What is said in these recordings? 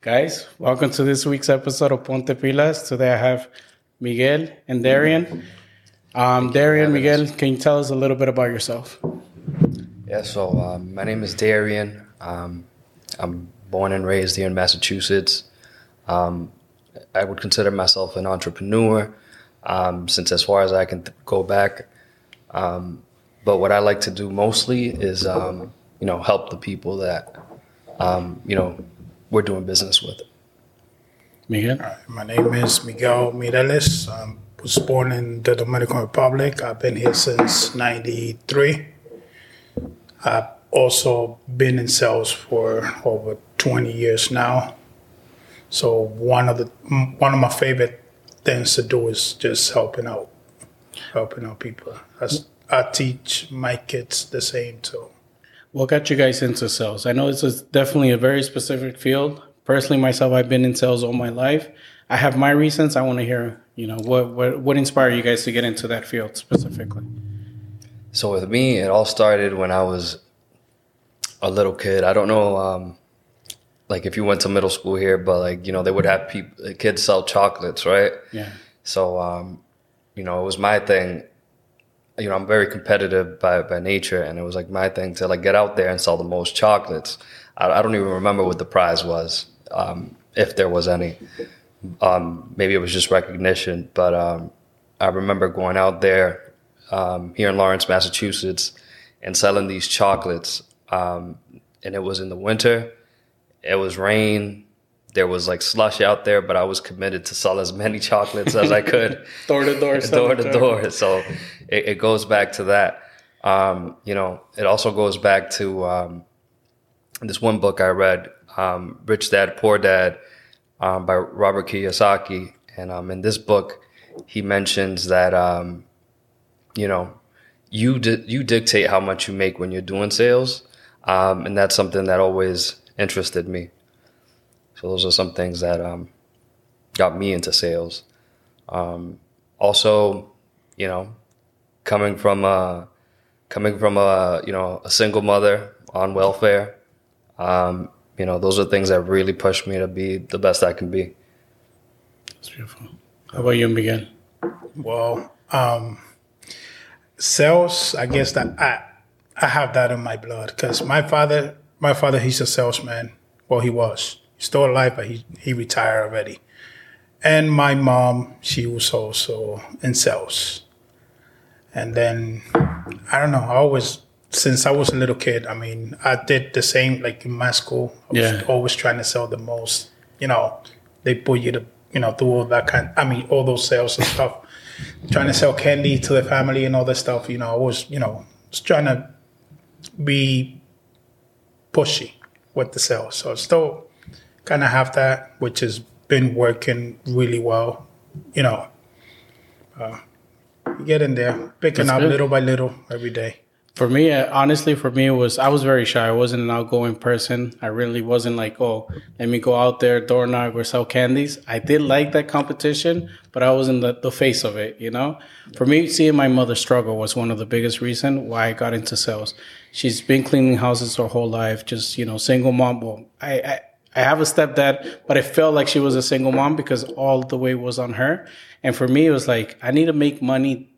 Guys, welcome to this week's episode of Ponte Pilas. Today I have Miguel and Darian. Um, Darian, Miguel, can you tell us a little bit about yourself? Yeah, so um, my name is Darian. Um, I'm born and raised here in Massachusetts. Um, I would consider myself an entrepreneur um, since, as far as I can th- go back. Um, but what I like to do mostly is, um, you know, help the people that, um, you know, we're doing business with. Miguel? My name is Miguel Mireles. I was born in the Dominican Republic. I've been here since 93. I've also been in sales for over 20 years now. So one of the one of my favorite things to do is just helping out, helping out people. As I teach my kids the same too. What got you guys into sales? I know this is definitely a very specific field. Personally, myself, I've been in sales all my life. I have my reasons. I want to hear, you know, what what what inspired you guys to get into that field specifically? So with me, it all started when I was a little kid. I don't know, um, like if you went to middle school here, but like you know, they would have people, kids sell chocolates, right? Yeah. So, um, you know, it was my thing. You know, I'm very competitive by, by nature, and it was like my thing to like get out there and sell the most chocolates. I, I don't even remember what the prize was, um, if there was any. Um, maybe it was just recognition, but um, I remember going out there um, here in Lawrence, Massachusetts, and selling these chocolates. Um, and it was in the winter. It was rain there was like slush out there, but I was committed to sell as many chocolates as I could, door to door, door to door. So it, it, goes back to that. Um, you know, it also goes back to um, this one book I read, um, "Rich Dad Poor Dad" um, by Robert Kiyosaki, and um, in this book, he mentions that um, you know you di- you dictate how much you make when you're doing sales, and that's something that always interested me. So those are some things that um, got me into sales. Um, also, you know, coming from a coming from a you know a single mother on welfare, um, you know, those are things that really pushed me to be the best I can be. That's beautiful. How about you, Miguel? Well, um, sales. I guess that I I have that in my blood because my father, my father, he's a salesman. Well, he was He's still alive, but he, he retired already. And my mom, she was also in sales. And then, I don't know, I always, since I was a little kid, I mean, I did the same, like in my school. I was Yeah. always trying to sell the most. You know, they put you to, you know, do all that kind, I mean, all those sales and stuff. trying to sell candy to the family and all that stuff. You know, I was, you know, was trying to be pushy with the sales. So still kind of have that, which has been working really well. You know, uh, get in there, picking That's up good. little by little every day. For me, uh, honestly, for me, it was I was very shy. I wasn't an outgoing person. I really wasn't like, oh, let me go out there, door knock, or sell candies. I did like that competition, but I wasn't the, the face of it. You know, for me, seeing my mother struggle was one of the biggest reason why I got into sales. She's been cleaning houses her whole life, just you know, single mom. Well, I, I I have a stepdad, but I felt like she was a single mom because all the weight was on her. And for me, it was like I need to make money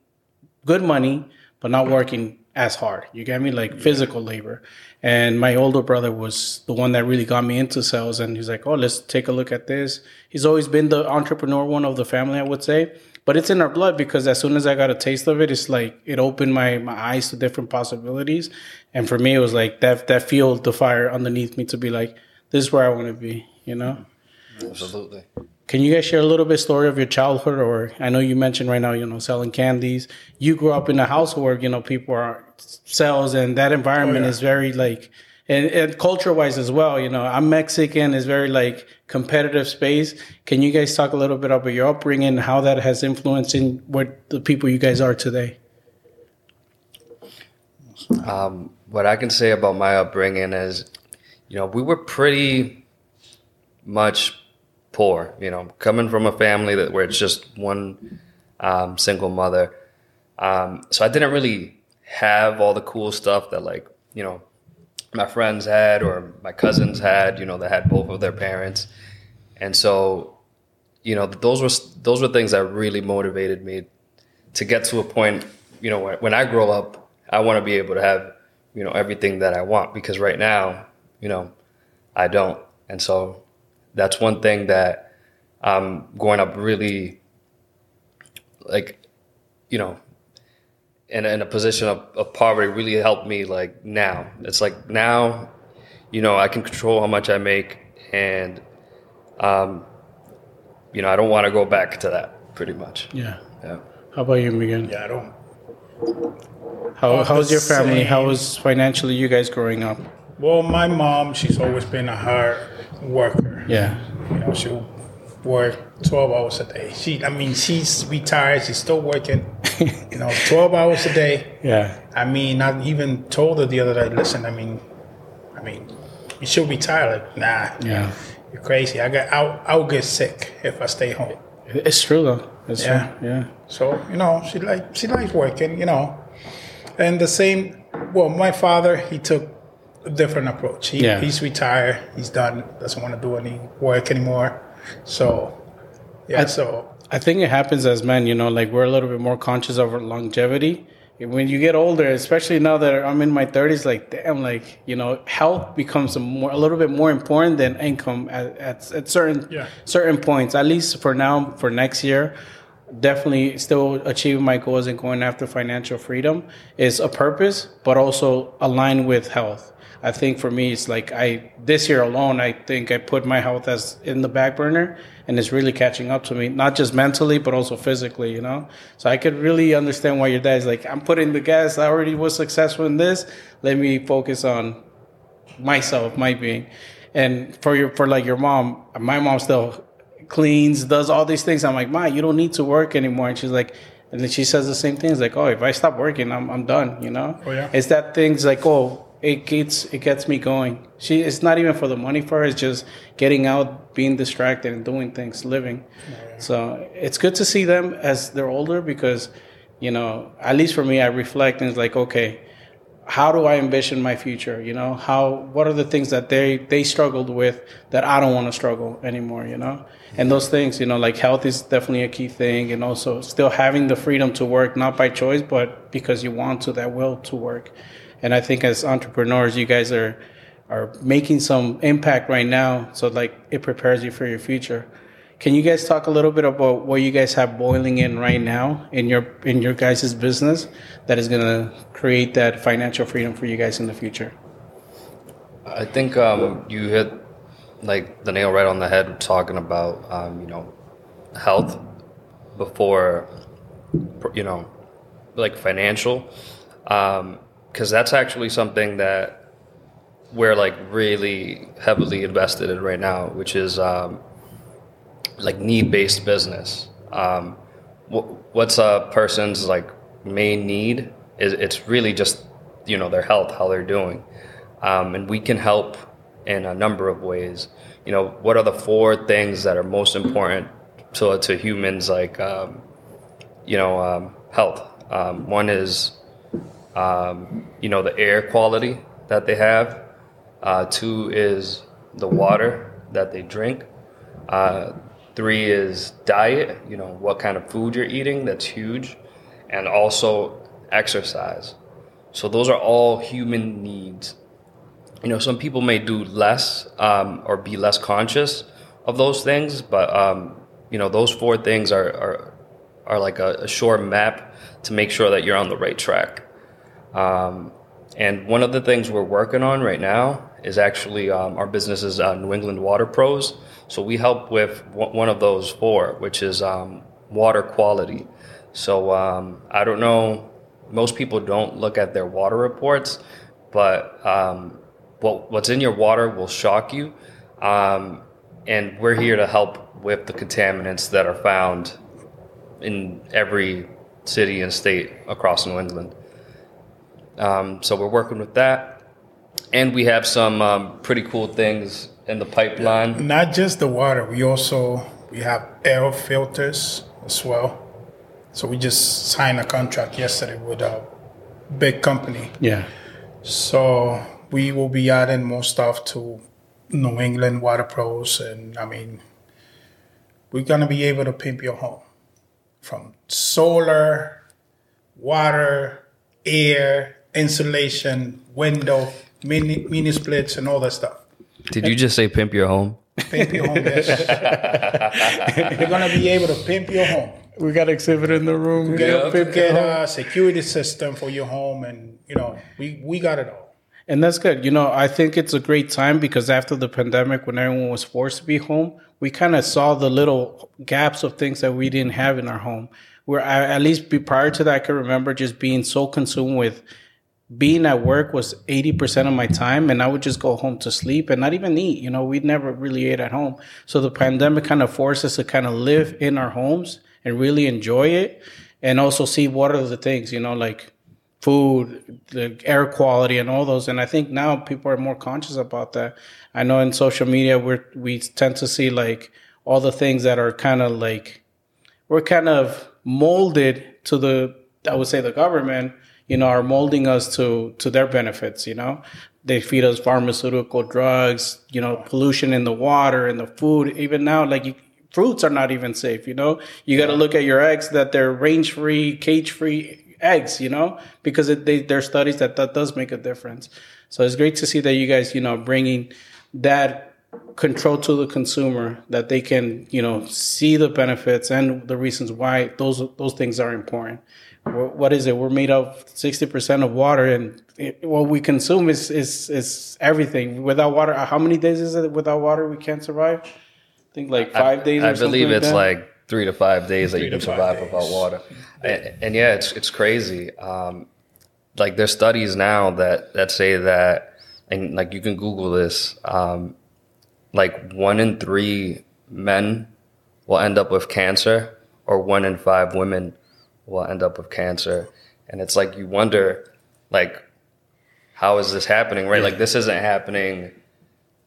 good money, but not working as hard. You get me? Like physical labor. And my older brother was the one that really got me into sales. And he's like, oh, let's take a look at this. He's always been the entrepreneur one of the family, I would say. But it's in our blood because as soon as I got a taste of it, it's like it opened my, my eyes to different possibilities. And for me, it was like that that fueled the fire underneath me to be like, this is where I want to be, you know? Absolutely. Can you guys share a little bit story of your childhood? Or I know you mentioned right now, you know, selling candies. You grew up in a house where you know people are sales, and that environment Oh, yeah. is very like, and, and culture wise as well. You know, I'm Mexican. It's very like competitive space. Can you guys talk a little bit about your upbringing, and how that has influenced in what the people you guys are today? Um, what I can say about my upbringing is, you know, we were pretty much poor. You know, coming from a family that where it's just one um, single mother. Um, so I didn't really have all the cool stuff that like you know my friends had or my cousins had. You know, that had both of their parents. and so you know those were those were things that really motivated me to get to a point. You know, when, when I grow up, I want to be able to have you know everything that I want because right now, you know, I don't, and so that's one thing that I'm going up really like you know in, in a position of, of poverty really helped me like now it's like now you know i can control how much i make and um you know i don't want to go back to that pretty much Yeah. yeah How about you, Miguel? Yeah, I don't. How, how's your family? How was financially you guys growing up? Well, my mom, she's always been a hard worker. Yeah. You know, she'll work 12 hours a day. She, I mean, she's retired. She's still working. You know, 12 hours a day. Yeah. I mean, I even told her the other day, listen, I mean, I mean, you should retire. Like, nah, Yeah. you're crazy. I got, I'll, I'll get sick if I stay home. It's true though. It's Yeah. true. Yeah. So you know, she like she likes working. You know, and the same. Well, my father he took different approach. He, Yeah. He's retired. He's done. Doesn't want to do any work anymore. So yeah. so I think it happens as men, you know, like we're a little bit more conscious of our longevity. When you get older, especially now that I'm in my 30s, like damn, like you know, health becomes a more a little bit more important than income at, at, at certain Yeah. certain points. At least for now, for next year, definitely still achieving my goals and going after financial freedom is a purpose, but also aligned with health. I think for me, it's like I this year alone, I think I put my health as in the back burner, and it's really catching up to me, not just mentally but also physically. You know, so I could really understand why your dad's like, I'm putting the gas. I already was successful in this. Let me focus on myself, my being, and for your for like your mom, my mom still cleans, does all these things. I'm like, Ma, you don't need to work anymore. And she's like, and then she says the same things like, oh, if I stop working, I'm I'm done. You know? Oh, yeah. It's that things like, oh, it gets it gets me going. She it's not even for the money for her. It's just getting out, being distracted, and doing things, living. So it's good to see them as they're older because, you know, at least for me, I reflect and it's like, okay, how do I envision my future? You know, how what are the things that they they struggled with that I don't want to struggle anymore? You know, and those things, you know, like health is definitely a key thing, and also still having the freedom to work not by choice but because you want to, that will to work. And I think as entrepreneurs, you guys are are making some impact right now, so like it prepares you for your future. Can you guys talk a little bit about what you guys have boiling in right now in your in your guys' business that is going to create that financial freedom for you guys in the future? I think um, you hit like the nail right on the head talking about um, you know health before you know like financial because that's actually something that we're like really heavily invested in right now, which is um, like need based business. Um, wh- what's a person's like main need is it's really just you know their health, how they're doing, um, and we can help in a number of ways. You know, what are the four things that are most important to to humans? Like um, you know, um, health. Um, one is um, you know the air quality that they have. Uh, two is the water that they drink. Uh, three is diet. You know what kind of food you're eating. That's huge, and also exercise. So those are all human needs. You know, some people may do less um, or be less conscious of those things, but um, you know, those four things are are, are like a, a short map to make sure that you're on the right track. Um, and one of the things we're working on right now is actually um, our business is uh, New England Water Pros. So we help with one one of those four, which is um, water quality. So um, I don't know, most people don't look at their water reports, but um, what, what's in your water will shock you. Um, and we're here to help with the contaminants that are found in every city and state across New England. Um, so we're working with that, and we have some um, pretty cool things in the pipeline. not just the water. We also we have air filters as well. So we just signed a contract yesterday with a big company. Yeah. So we will be adding more stuff to New England Water Pros, and I mean, we're gonna be able to pimp your home from solar, water, air, insulation, window, mini mini splits, and all that stuff. Did you just say pimp your home? Pimp your home, yes. We're gonna be able to pimp your home. We got exhibit in the room. Get, get a security system for your home, and you know we we got it all. And that's good. You know, I think it's a great time because after the pandemic, when everyone was forced to be home, we kind of saw the little gaps of things that we didn't have in our home. Where I, at least be, prior to that, I can remember just being so consumed with being at work was 80% of my time and I would just go home to sleep and not even eat. You know, we never really ate at home. So the pandemic kind of forced us to kind of live in our homes and really enjoy it and also see what are the things, you know, like food, the air quality and all those. And I think now people are more conscious about that. I know in social media we we tend to see like all the things that are kind of like we're kind of molded to the I would say the government, you know, are molding us to to their benefits, you know. They feed us pharmaceutical drugs, you know, pollution in the water and the food. Even now, like you, fruits are not even safe, you know. You got to look at your eggs that they're range free, cage free eggs, you know, because it, they, there are studies that that does make a difference. So it's great to see that you guys, you know, bringing that control to the consumer that they can, you know, see the benefits and the reasons why those those things are important. Wh- What is it? We're made of sixty percent of water, and it, what we consume is is is everything. Without water, how many days is it? Without water, we can't survive. I think like five days. I or something believe it's that. like three to five days that you can survive days. without water. And, and yeah, it's it's crazy. Um, like there's studies now that that say that, and like you can Google this. Um, like one in three men will end up with cancer, or one in five women will end up with cancer. And it's like you wonder, like, how is this happening? Right? Like this isn't happening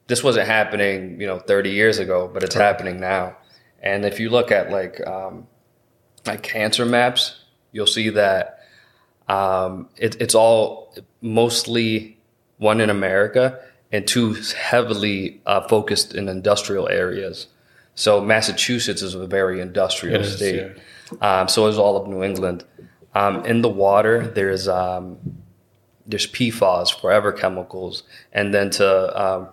this wasn't happening, you know, 30 years ago, but it's happening now. And if you look at like um, like cancer maps, you'll see that um, it, it's all mostly one in America and two heavily uh, focused in industrial areas. So Massachusetts is a very industrial It is, state. Um, so is all of New England. Um, in the water, there's um, there's PFAS, forever chemicals, and then to um,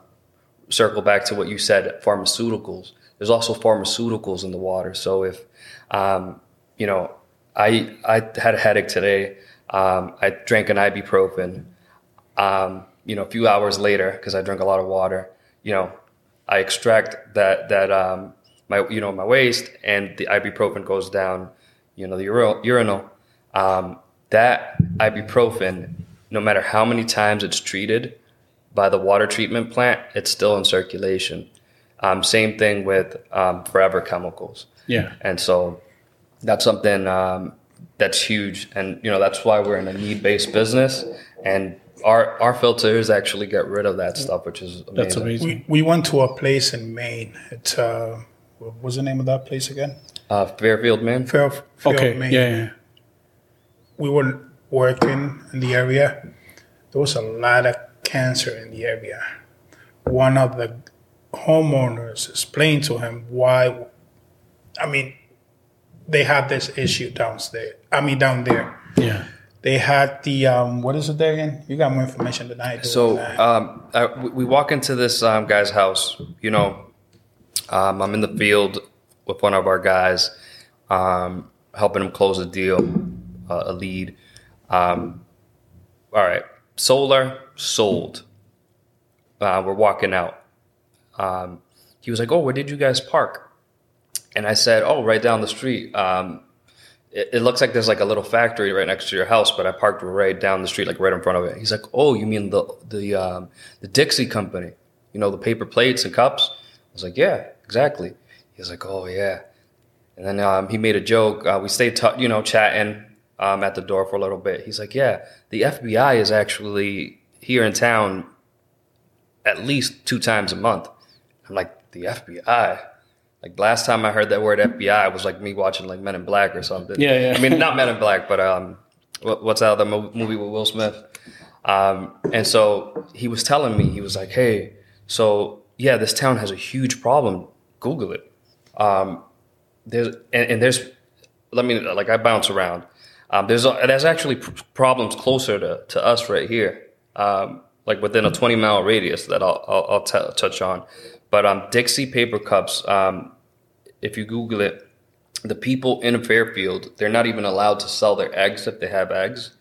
circle back to what you said, pharmaceuticals. There's also pharmaceuticals in the water. So if, um, you know, I I had a headache today, um, I drank an ibuprofen. You know, a few hours later, because I drank a lot of water, you know, I extract that that um, my you know my waste, and the ibuprofen goes down, you know, the uri- urinal. Um, that ibuprofen, no matter how many times it's treated, by the water treatment plant, it's still in circulation. Um, same thing with um, forever chemicals. Yeah. And so that's something um, that's huge. And, you know, that's why we're in a need based business. And our, our filters actually get rid of that stuff, which is amazing. That's amazing. We we went to a place in Maine. It's uh, what was the name of that place again? Uh, Fairfield, man. Fair, Fair Okay. Maine. Yeah, yeah. we were working in the area, there was a lot of cancer in the area. One of the homeowners explained to him why, I mean, they had this issue downstairs. I mean, down there. Yeah. They had the, um, what is it there again? You got more information than I do. So um, I, we we walk into this um, guy's house. You know, um, I'm in the field with one of our guys, um, helping him close a deal, uh, a lead. Um, all right, solar sold. Uh, we're walking out. Um, he was like, "Oh, where did you guys park?" And I said, "Oh, right down the street." Um, it, it looks like there's like a little factory right next to your house, but I parked right down the street, like right in front of it. He's like, "Oh, you mean the the um, the Dixie Company? You know, the paper plates and cups?" I was like, "Yeah, exactly." He was like, "Oh yeah," and then um, he made a joke. Uh, we stayed, t- you know, chatting um, at the door for a little bit. He's like, "Yeah, the FBI is actually here in town at least two times a month." I'm like, "The FBI." Like last time I heard that word FBI was like me watching like Men in Black or something. Yeah, yeah. I mean, not Men in Black, but um, what, what's that other mo- movie with Will Smith? Um, and so he was telling me, he was like, "Hey, so yeah, this town has a huge problem. Google it." Um, there's and, and there's let me like I bounce around. Um, there's there's actually pr- problems closer to, to us right here, um, like within a 20 mile radius that I'll I'll, I'll t- touch on. But um, Dixie paper cups, um, if you Google it, the people in Fairfield they're not even allowed to sell their eggs if they have eggs,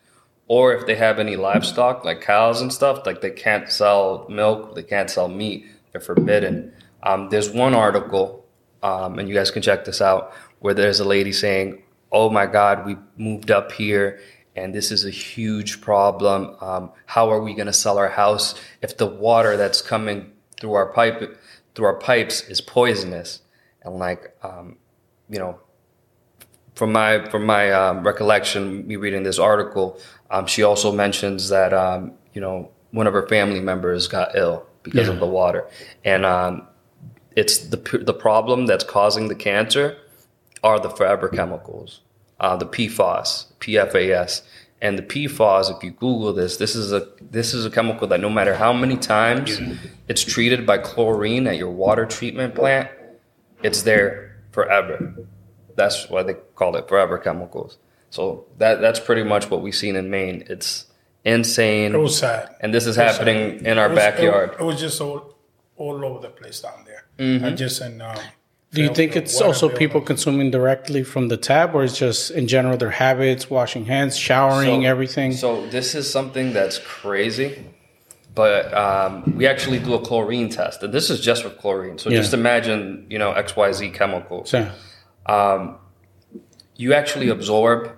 or if they have any livestock like cows and stuff. Like they can't sell milk, they can't sell meat. They're forbidden. Um, there's one article, um, and you guys can check this out, where there's a lady saying, "Oh my God, we moved up here." And this is a huge problem. Um, how are we going to sell our house if the water that's coming through our pipe, through our pipes, is poisonous? And like, um, you know, from my from my um, recollection, me reading this article, um, she also mentions that um, you know one of her family members got ill because Yeah. of the water, and um, it's the the problem that's causing the cancer are the forever chemicals, uh, the PFAS, PFAS, and the PFAS. If you Google this, this is a this is a chemical that no matter how many times it's treated by chlorine at your water treatment plant, it's there forever. That's why they call it forever chemicals. So that that's pretty much what we've seen in Maine. It's insane, It was sad. and this is happening sad. in our It was- backyard. It, it was just all all over the place down there. Mm-hmm. Not just in. Um, Do you think it's also Waterfield. people consuming directly from the tap, or it's just in general their habits, washing hands, showering, So- everything? So this is something that's crazy, but um, we actually do a chlorine test, and this is just with chlorine. So Yeah. just imagine, you know, X Y Z chemicals. So, You actually absorb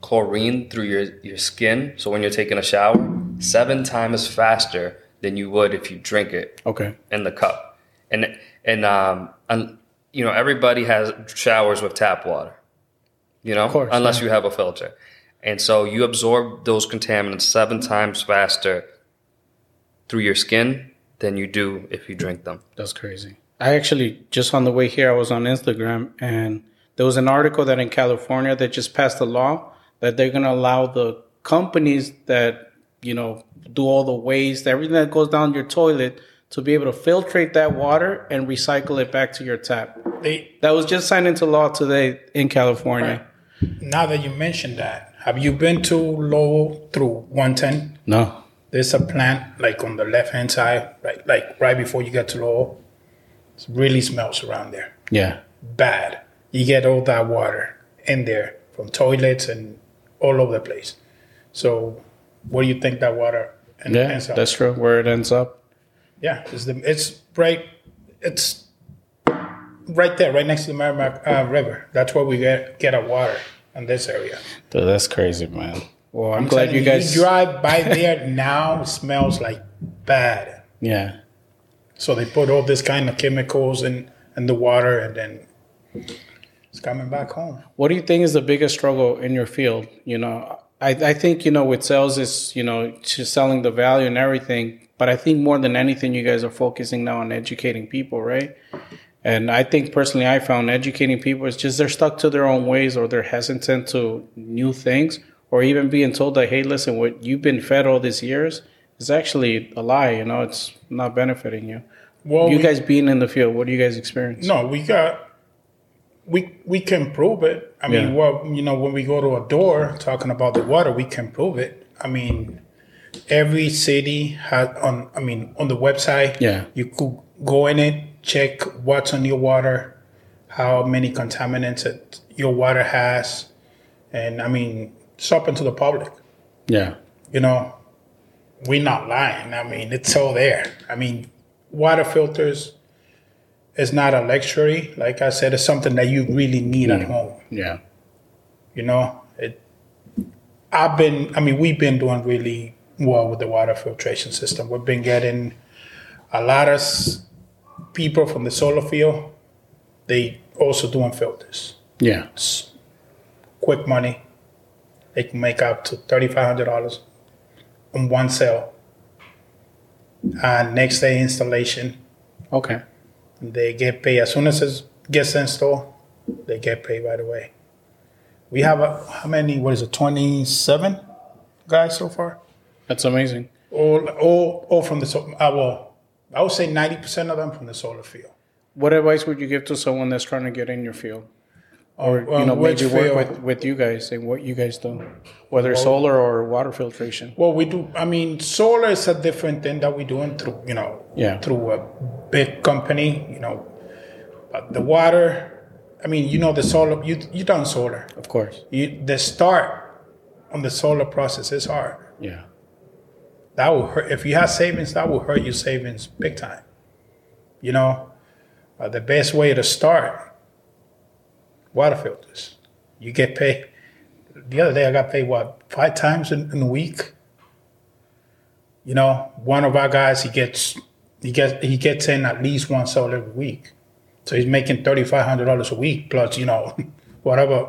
chlorine through your your skin. So when you're taking a shower, seven times faster than you would if you drink it okay. in the cup. And and um and you know everybody has showers with tap water. You know, course, unless yeah. you have a filter. And so you absorb those contaminants seven times faster through your skin than you do if you drink them. That's crazy. I actually just on the way here, I was on Instagram, and there was an article that in California they just passed a law that they're going to allow the companies that you know do all the waste, everything that goes down your toilet, to be able to filtrate that water and recycle it back to your tap. They That was just signed into law today in California. now that you mentioned that, have you been to Lowell through 110? No. There's a plant like on the left hand side, right, like right before you get to Lowell. It really smells around there. Yeah. Bad. You get all that water in there from toilets and all over the place. So, where do you think that water en- Yeah, ends up? that's true. Where it ends up. Yeah, it's the it's right it's right there, right next to the Merrimack uh, River. That's where we get get our water in this area. Dude, that's crazy, man. Well, I'm, glad you guys. you drive by there now, it smells like bad. yeah. So they put all this kind of chemicals in in the water, and then it's coming back home. What do you think is the biggest struggle in your field? You know, I, I think, you know, with sales is, you know, just selling the value and everything. But I think more than anything, you guys are focusing now on educating people, right? And I think personally, I found educating people is just they're stuck to their own ways or they're hesitant to new things or even being told that, hey, listen, what you've been fed all these years is actually a lie. You know, it's not benefiting you. Well, you we- guys being in the field, what do you guys experience? No, we got we we can prove it. I mean, Yeah. well, you know, when we go to a door talking about the water, we can prove it. I mean, every city has on. I mean, on the website, Yeah. you could go in it, check what's on your water, how many contaminants it, your water has, and I mean, it's open to the public. Yeah. You know, we're not lying. I mean, it's all there. I mean, water filters is not a luxury. Like I said, it's something that you really need at home. Yeah. You know, it. I've been. I mean, we've been doing really well with the water filtration system. We've been getting a lot of people from the solar field. They also doing filters. Yeah. Quick money. They can make up to thirty five hundred dollars on one sale. And next day installation, Okay. They get paid as soon as it gets installed. They get paid right away. We have a, how many? What is it? Twenty seven guys so far. That's amazing. All all all from the so- uh, well, I would say ninety percent of them from the solar field. What advice would you give to someone that's trying to get in your field? Or Well, you know maybe work with, with you guys and what you guys do, whether solar or water filtration. Well, we do. I mean, solar is a different thing that we're doing through, you know, Yeah. through a big company. You know, but the water. I mean, you know, the solar. You you done solar. Of course, You the start on the solar process is hard. yeah, That will hurt. If you have savings, that will hurt your savings big time. You know, uh, the best way to start water filters. You get paid. The other day, I got paid what five times in, in a week. You know, one of our guys he gets he gets he gets in at least one sale every week, so he's making thirty five hundred dollars a week plus you know whatever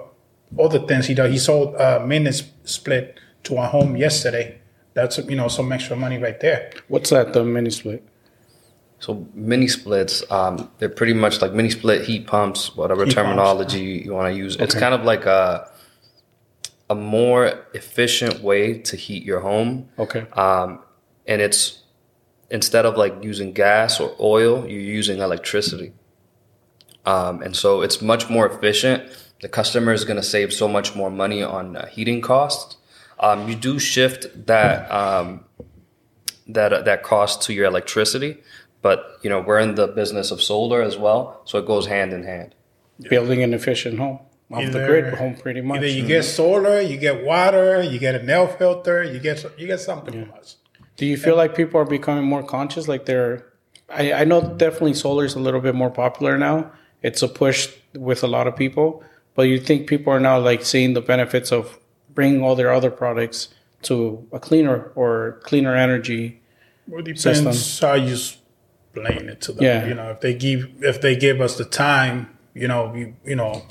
other things he does. He sold a mini split to a home yesterday. That's you know some extra money right there. what's that? The mini split. So mini splits, um, they're pretty much like mini split heat pumps, whatever Heat terminology you want to use. It's kind of like a a more efficient way to heat your home, Okay, um, and it's instead of like using gas or oil, you're using electricity, um, and so it's much more efficient. The customer is going to save so much more money on uh, heating costs. Um, you do shift that um, that that cost to your electricity, but you know we're in the business of solar as well, so it goes hand in hand. building an efficient home off the grid home, pretty much. Either you get solar, you get water, you get an air filter, you get you get something from us. Do you feel like people are becoming more conscious? Like they're, I, I know definitely solar is a little bit more popular now. It's a push with a lot of people, but you think people are now like seeing the benefits of bringing all their other products to a cleaner or cleaner energy. Well, it System. depends how you explain it to them. Yeah. You know, if they give if they give us the time, you know, we you know,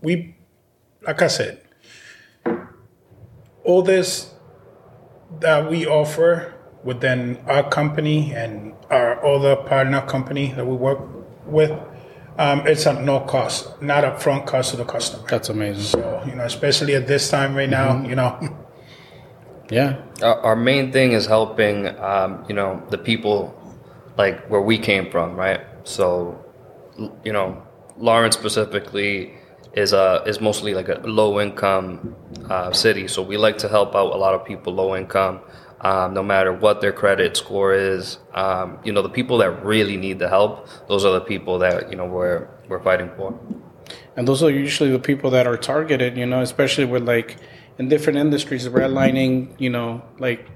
we like I said, all this that we offer within our company and our other partner company that we work with, um, it's at no cost, not upfront cost to the customer. That's amazing. So, you know, especially at this time right now, you know, Yeah. Our, our main thing is helping, um, you know, the people like where we came from, right? So, you know, Lawrence specifically is a is mostly like a low income uh, city. So we like to help out a lot of people low income, um, no matter what their credit score is. Um, you know, the people that really need the help, those are the people that you know we're we're fighting for. And those are usually the people that are targeted, you know, especially with like in different industries, redlining, you know, like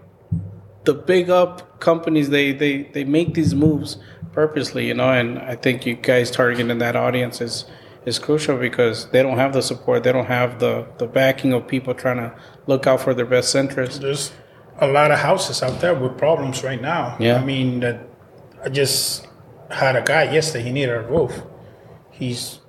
the big up companies, they, they, they make these moves purposely, you know, and I think you guys targeting that audience is, is crucial because they don't have the support, they don't have the, the backing of people trying to look out for their best interest. there's a lot of houses out there with problems right now. Yeah. I mean, that I just had a guy yesterday. He needed a roof. He's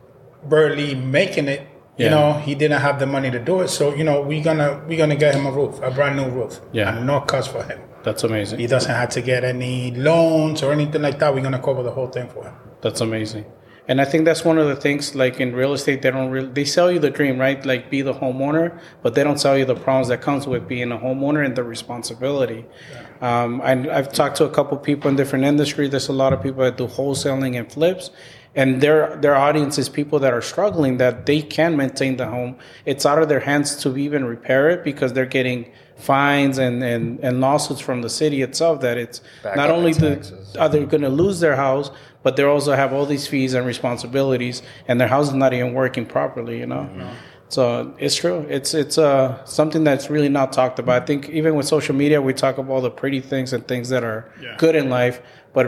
barely making it. Yeah. You know, he didn't have the money to do it. So you know, we're gonna we're gonna get him a roof, a brand new roof. Yeah. And no cost for him. That's amazing. He doesn't have to get any loans or anything like that. We're gonna cover the whole thing for him. That's amazing. And I think that's one of the things like in real estate they don't really they sell you the dream, right? Like be the homeowner, but they don't sell you the problems that comes with being a homeowner and the responsibility. Um, I, I've talked to a couple people in different industries. There's a lot of people that do wholesaling and flips, and their their audience is people that are struggling that they can maintain the home. It's out of their hands to even repair it because they're getting fines and, and, and lawsuits from the city itself that it's Back not only the taxes. are they going to lose their house, but they also have all these fees and responsibilities, and their house is not even working properly. You know, so it's true. It's it's uh something that's really not talked about. I think even with social media, we talk about all the pretty things and things that are Yeah. good in life, but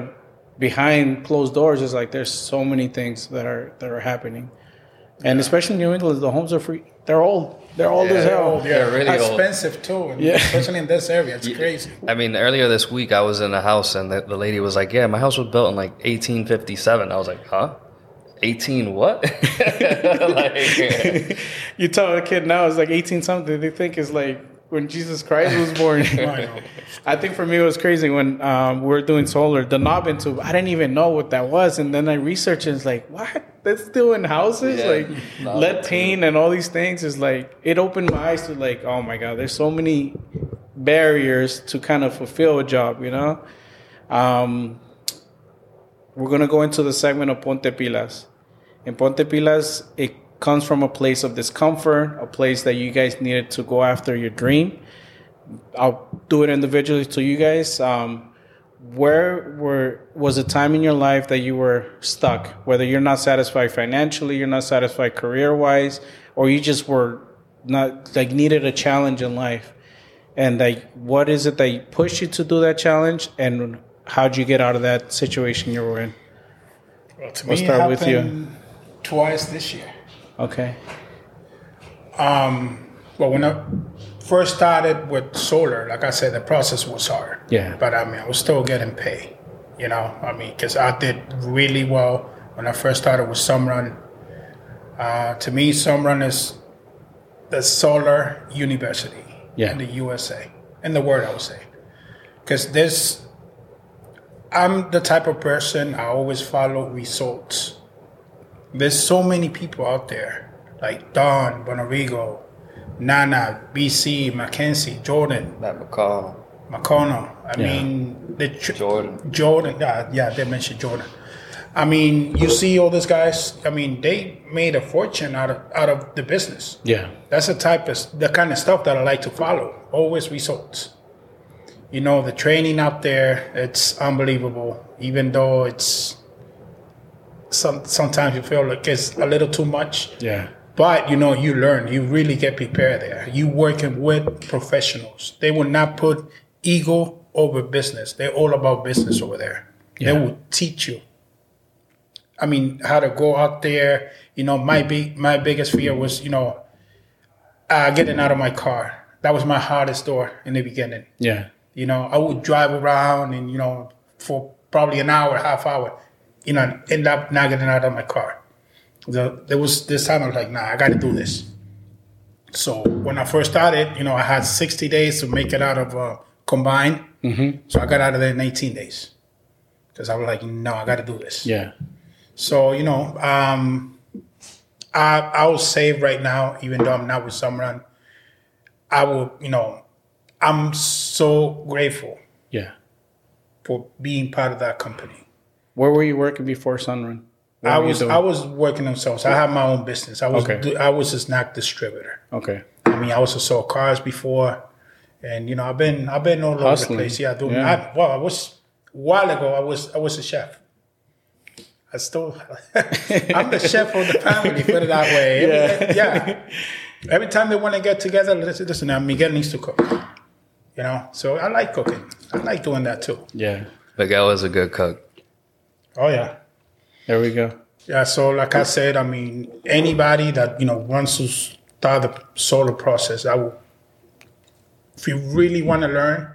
behind closed doors is like there's so many things that are that are happening, and especially in New England, the homes are free. They're old. They're old as Yeah. hell. They're really old. expensive too, Yeah. especially in this area. It's crazy. I mean, earlier this week, I was in a house and the, the lady was like, "Yeah, my house was built in like 1857." I was like, "Huh? 18 what?" like, You tell a kid now it's like 18 something, they think it's like when Jesus Christ was born. I think for me it was crazy when um, we were doing solar, the knob and tube I didn't even know what that was, and then I researched and it's like, what? That's still in houses, Yeah, like knob lead paint and all these things. Is like it opened my eyes to like, oh my god, there's so many barriers to kind of fulfill a job, you know. Um, we're gonna go into the segment of Ponte Pilas. In Ponte Pilas, it comes from a place of discomfort, a place that you guys needed to go after your dream. I'll do it individually to you guys. Um, where were was a time in your life that you were stuck whether you're not satisfied financially you're not satisfied career wise or you just were not like needed a challenge in life and like what is it that pushed you to do that challenge and how'd you get out of that situation you were in Well, to We'll me, start it with you. Twice this year. Okay Um, Well, when I first started with solar, like I said, the process was hard. Yeah. But I mean, I was still getting paid. You know, I mean, because I did really well when I first started with Sunrun. Uh, to me, Sunrun is the solar university Yeah. in the USA, in the world, I would say. Because this, I'm the type of person I always follow results. There's so many people out there, like Don Bonarigo, Nana, BC, Mackenzie, Jordan, Matt McCall, McConnell. I Yeah. mean, the tr- Jordan. Jordan, yeah, yeah, they mentioned Jordan. I mean, you see all these guys. I mean, they made a fortune out of out of the business. yeah That's the type of the kind of stuff that I like to follow. Always results. You know, the training out there, it's unbelievable. Even though it's some sometimes you feel like it's a little too much. yeah But you know, you learn. You really get prepared there. You working with professionals. They will not put ego over business. They're all about business over there. Yeah. They will teach you. I mean, how to go out there. You know, my big my biggest fear was, you know, uh, getting out of my car. That was my hardest door in the beginning. yeah You know, I would drive around and, you know, for probably an hour, half hour, you know, end up not getting out of my car. The, there was this time I was like, nah, I got to do this. So when I first started, you know, I had 60 days to make it out of uh, combined. Mm-hmm. So I got out of there in 18 days because I was like, no, I got to do this. yeah So you know, um, I I will save right now, even though I'm not with Sunrun. I will, you know, I'm so grateful yeah for being part of that company. Where were you working before sunrun What I was? I was working on sales. I had my own business. I was Okay. do- I was a snack distributor. okay I mean, I also sold cars before, and you know, I've been I've been all over Hustling. the place. Yeah, doing. Yeah. I, well, I was a while ago. I was I was a chef. I still, I'm the chef of the family. Put it that way. Every- yeah. Every time they want to get together, listen, listen. Now Miguel needs to cook. You know, so I like cooking. I like doing that too. yeah Miguel is a good cook. Oh yeah. there we go Yeah, so like I said, I mean, anybody that you know wants to start the solar process, I will. If you really want to learn,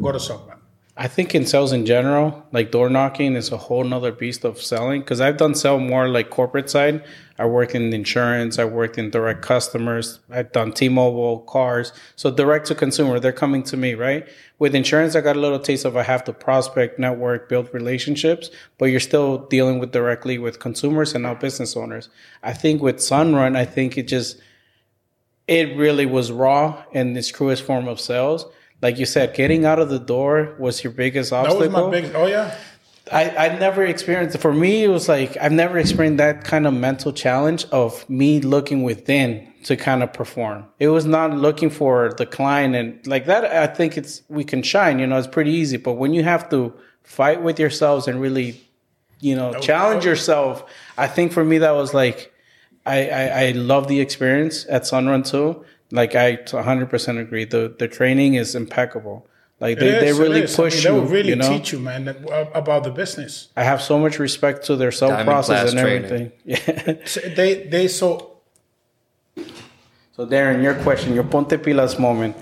go to someone. I think in sales in general, like door knocking is a whole nother beast of selling. Because I've done sell more like corporate side. I worked in insurance. I worked in direct customers. I've done T-Mobile, cars. So direct to consumer, they're coming to me, right? With insurance, I got a little taste of I have to prospect, network, build relationships, but you're still dealing with directly with consumers and now business owners. I think with Sunrun, I think it just it really was raw in its truest form of sales. Like you said, getting out of the door was your biggest obstacle. That was my big. Oh yeah. I, I never experienced for me it was like I've never experienced that kind of mental challenge of me looking within to kind of perform. It was not looking for the client and like that I think it's we can shine, you know, it's pretty easy. But when you have to fight with yourselves and really, you know, challenge oh. yourself, I think for me that was like I, I, I love the experience at Sunrun too. Like I 100% agree. The the training is impeccable. Like they, It they really is. I mean, push They you. will really you know? teach you, man, uh, about the business. I have so much respect to their self Diamond process class and training. everything. Yeah. So they they so So Darian, your question, your ponte pilas moment,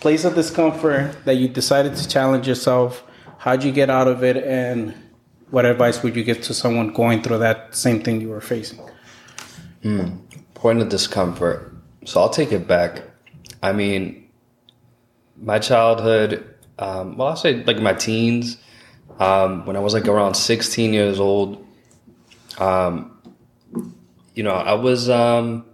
place of discomfort that you decided to challenge yourself. How'd you get out of it, and what advice would you give to someone going through that same thing you were facing? Hmm. Point of discomfort. So I'll take it back. I mean, my childhood, um, well, I'll say like my teens, um, when I was like around 16 years old, um, you know, I was um,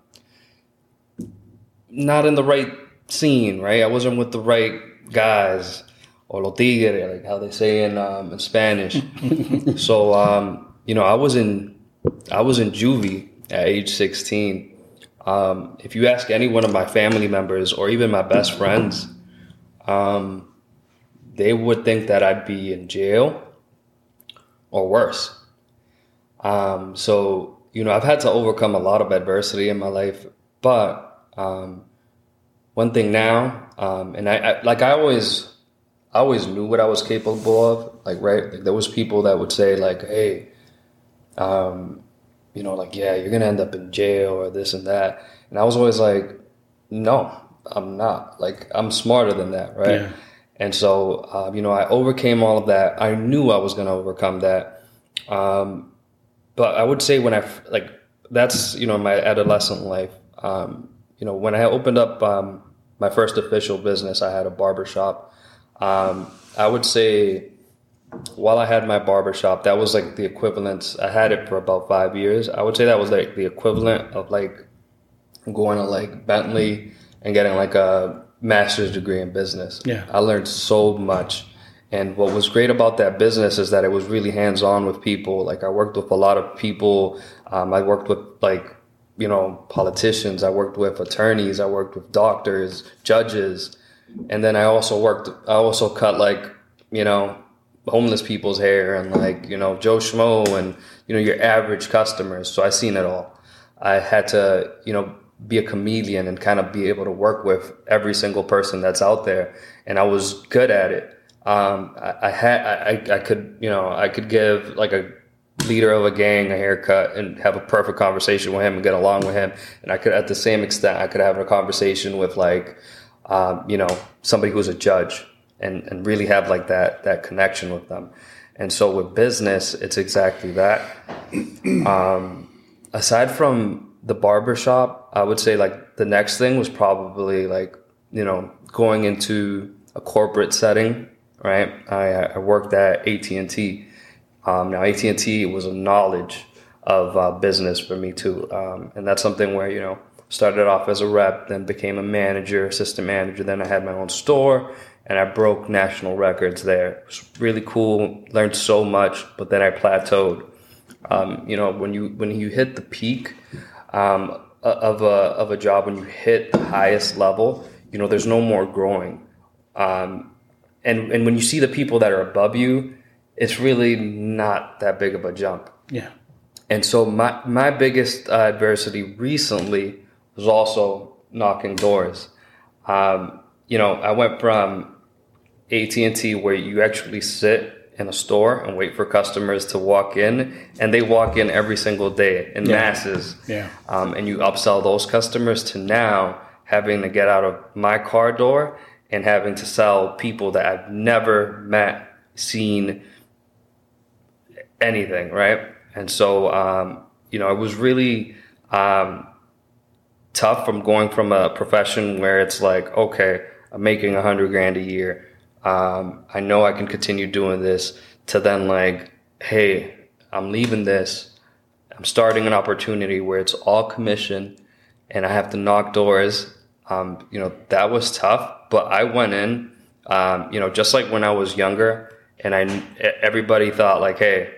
not in the right scene, right? I wasn't with the right guys or los tigres, like how they say in, um, in Spanish. so, um, you know, I was in, I was in juvie at age 16 Um, if you ask any one of my family members or even my best friends, um, they would think that I'd be in jail or worse. Um, so, you know, I've had to overcome a lot of adversity in my life, but um, one thing now, um, and I, I, like I always, I always knew what I was capable of. Like, right, like there was people that would say like, "Hey, um, you know, like, yeah, you're gonna end up in jail or this and that," and I was always like, "No, I'm not. Like, I'm smarter than that, right?" Yeah. And so, um, you know, I overcame all of that. I knew I was going to overcome that. Um, but I would say when I, like, that's, you know, my adolescent life. Um, you know, when I opened up um, my first official business, I had a barbershop. Um, I would say while I had my barbershop, that was like the equivalent. I had it for about five years. I would say that was like the equivalent of like going to like Bentley and getting like a master's degree in business. Yeah. I learned so much. And what was great about that business is that it was really hands on with people. Like I worked with a lot of people. Um, I worked with like, you know, politicians. I worked with attorneys. I worked with doctors, judges. And then I also worked, I also cut like, you know, homeless people's hair and like, you know, Joe Schmo and, you know, your average customers. So I seen it all. I had to, you know, be a chameleon and kind of be able to work with every single person that's out there. And I was good at it. Um, I, I had, I, I could, you know, I could give like a leader of a gang a haircut and have a perfect conversation with him and get along with him. And I could, at the same extent, I could have a conversation with like, um, you know, somebody who's a judge and, and really have like that, that connection with them. And so with business, it's exactly that. Um, aside from the barbershop, I would say like the next thing was probably like, you know, going into a corporate setting, right? I, I worked at AT&T. Um, now AT&T was a knowledge of uh, business for me too. Um, and that's something where, you know, started off as a rep, then became a manager, assistant manager. Then I had my own store and I broke national records there. It was really cool, learned so much, but then I plateaued. Um, you know, when you, when you hit the peak, um, of a of a job when you hit the highest level, you know, there's no more growing. Um, and and when you see the people that are above you, it's really not that big of a jump. Yeah. And so my my biggest uh, adversity recently was also knocking doors. Um, you know, I went from AT and T where you actually sit in a store and wait for customers to walk in, and they walk in every single day in Yeah. masses. Yeah. Um, and you upsell those customers to now having to get out of my car door and having to sell people that I've never met, seen, anything, right? And so, um, you know, it was really um, tough from going from a profession where it's like, okay, I'm making a hundred grand a year. Um, I know I can continue doing this to then like, hey, I'm leaving this. I'm starting an opportunity where it's all commission and I have to knock doors. Um, you know, that was tough, but I went in, um, you know, just like when I was younger and I, everybody thought like, hey,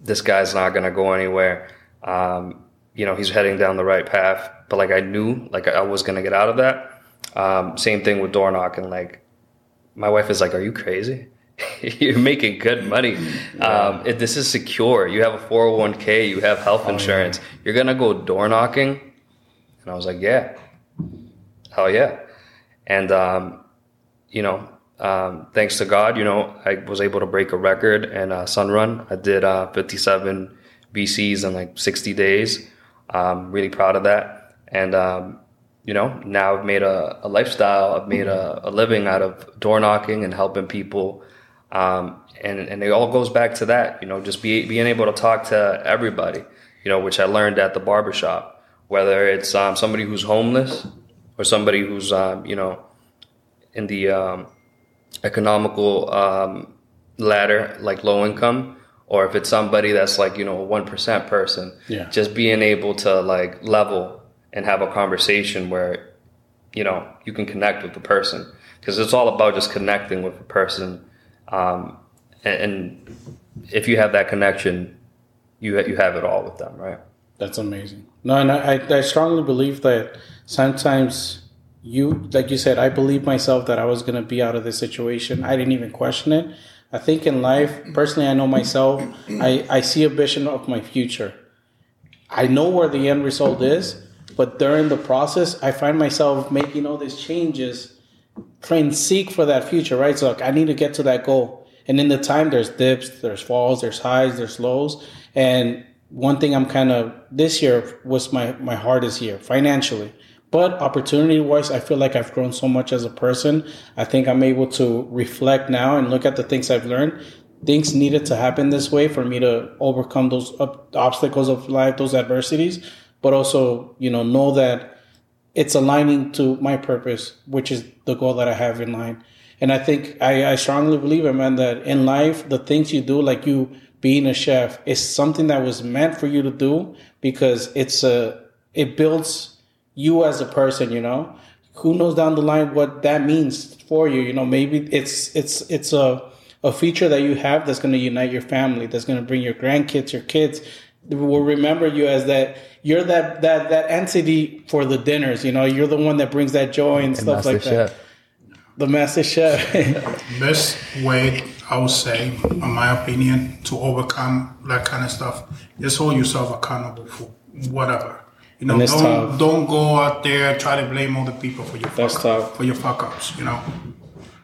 this guy's not going to go anywhere. Um, you know, he's heading down the right path. But like I knew, like I was going to get out of that. Um, same thing with door knocking. Like my wife is like, "Are you crazy? You're making good money. Um, if this is secure. You have a 401k. You have health insurance. You're gonna go door knocking." And I was like, "Yeah, hell yeah." And um, you know, um, thanks to God, you know, I was able to break a record in uh, Sunrun. I did uh, 57 BCs in like 60 days. I'm really proud of that. And, um, you know, now I've made a, a lifestyle. I've made a, a living out of door knocking and helping people. Um, and, and it all goes back to that, you know, just be, being able to talk to everybody, you know, which I learned at the barbershop, whether it's um, somebody who's homeless or somebody who's, um, you know, in the um, economical um, ladder, like low income, or if it's somebody that's like you know a one percent person, Yeah. just being able to like level and have a conversation where you know you can connect with the person because it's all about just connecting with the person, um, and, and if you have that connection, you you have it all with them, right? That's amazing. No, and I, I strongly believe that sometimes you, like you said, I believe myself that I was going to be out of this situation. I didn't even question it. I think in life, personally, I know myself, I, I see a vision of my future. I know where the end result is, but during the process, I find myself making all these changes, trying to seek for that future, right? So, like, I need to get to that goal. And in the time, there's dips, there's falls, there's highs, there's lows. And one thing I'm kind of this year was my my hardest year financially. But opportunity wise, I feel like I've grown so much as a person. I think I'm able to reflect now and look at the things I've learned. Things needed to happen this way for me to overcome those obstacles of life, those adversities, but also, you know, know that it's aligning to my purpose, which is the goal that I have in line. And I think I, I strongly believe it, man, that in life, the things you do, like you being a chef is something that was meant for you to do because it's a it builds you as a person you know who knows down the line what that means for you you know maybe it's it's it's a a feature that you have that's going to unite your family that's going to bring your grandkids your kids will remember you as that you're that that that entity for the dinners you know you're the one that brings that joy and, and stuff like chef. that the master chef best way I would say, in my opinion, to overcome that kind of stuff, just hold yourself accountable for whatever. You know, don't tough. don't go out there try to blame other people for your that's fuck tough. for your fuck ups. You know.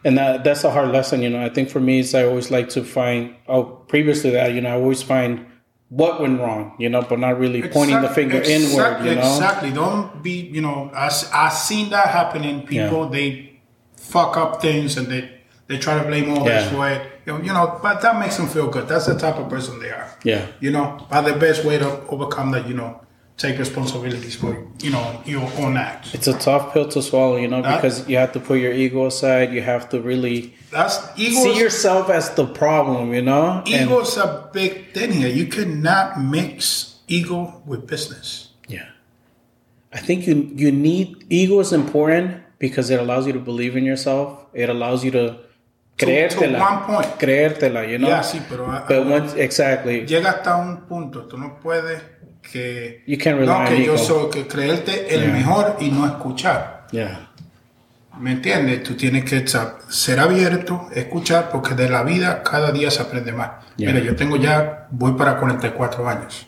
And that that's a hard lesson, you know. I think for me, is I always like to find. Oh, previously that, you know, I always find what went wrong, you know, but not really pointing the finger exactly, inward, you know. Exactly. Don't be, you know, I I seen that happening. People yeah. they fuck up things and they they try to blame others yeah. for it. You know, but that makes them feel good. That's the type of person they are. Yeah. You know, but the best way to overcome that, you know, take responsibilities for you know your own acts. It's a tough pill to swallow, you know, that, because you have to put your ego aside. You have to really that's see yourself as the problem, you know. Ego's and, a big thing here. You cannot mix ego with business. Yeah, I think you you need ego is important because it allows you to believe in yourself. It allows you to creértela. To, one point. Creértela, you know. Yeah, sí, pero, pero uh, once, exactly. Llega hasta un punto, tú no puedes que you can't rely no que yo soy que creerte el yeah. mejor y no escuchar. Yeah. ¿Me entiendes? Tú tienes que ser abierto, escuchar, porque de la vida cada día se aprende más. Yeah. Mira, yo tengo ya, voy para 44 años